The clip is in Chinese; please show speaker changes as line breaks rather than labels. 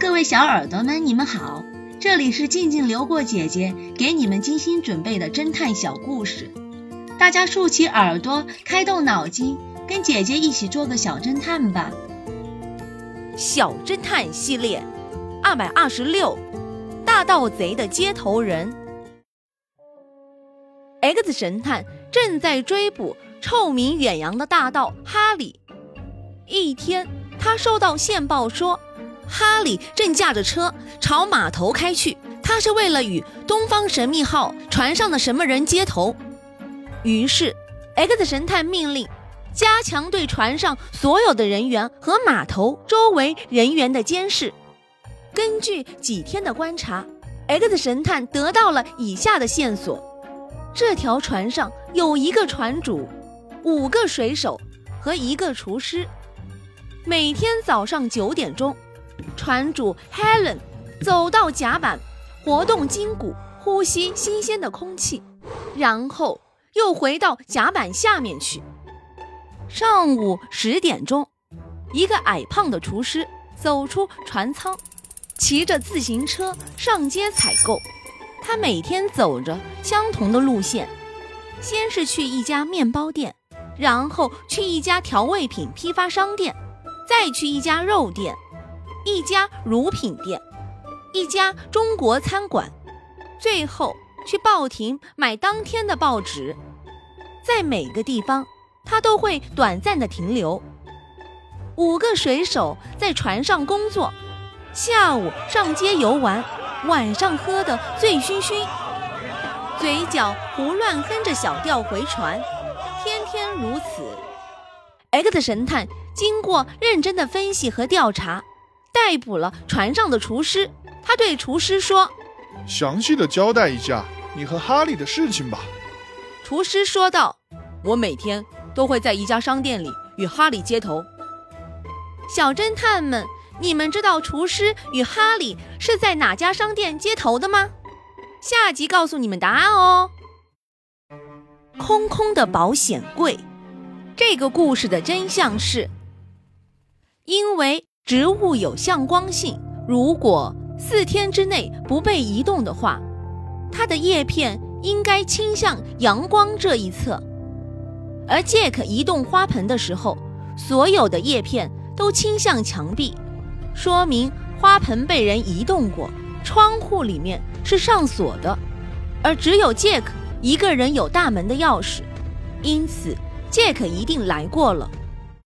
各位小耳朵们，你们好，这里是静静流过姐姐给你们精心准备的侦探小故事，大家竖起耳朵，开动脑筋，跟姐姐一起做个小侦探吧。
小侦探系列二百二十六，大盗贼的接头人。X 神探正在追捕臭名远扬的大盗哈利。一天，他收到线报说，哈利正驾着车朝码头开去，他是为了与东方神秘号船上的什么人接头。于是，X 神探命令加强对船上所有的人员和码头周围人员的监视。根据几天的观察，X 神探得到了以下的线索：这条船上有一个船主、五个水手和一个厨师。每天早上九点钟，船主 Helen 走到甲板，活动筋骨，呼吸新鲜的空气，然后又回到甲板下面去。上午十点钟，一个矮胖的厨师走出船舱，骑着自行车上街采购。他每天走着相同的路线，先是去一家面包店，然后去一家调味品批发商店。再去一家肉店，一家乳品店，一家中国餐馆，最后去报亭买当天的报纸。在每个地方，他都会短暂的停留。五个水手在船上工作，下午上街游玩，晚上喝得醉醺醺，嘴角胡乱哼着小调回船，天天如此。X 神探。经过认真的分析和调查，逮捕了船上的厨师。他对厨师说：“
详细的交代一下你和哈利的事情吧。”
厨师说道：“我每天都会在一家商店里与哈利接头。”小侦探们，你们知道厨师与哈利是在哪家商店接头的吗？下集告诉你们答案哦。空空的保险柜，这个故事的真相是。因为植物有向光性，如果四天之内不被移动的话，它的叶片应该倾向阳光这一侧。而杰克移动花盆的时候，所有的叶片都倾向墙壁，说明花盆被人移动过。窗户里面是上锁的，而只有杰克一个人有大门的钥匙，因此杰克一定来过了。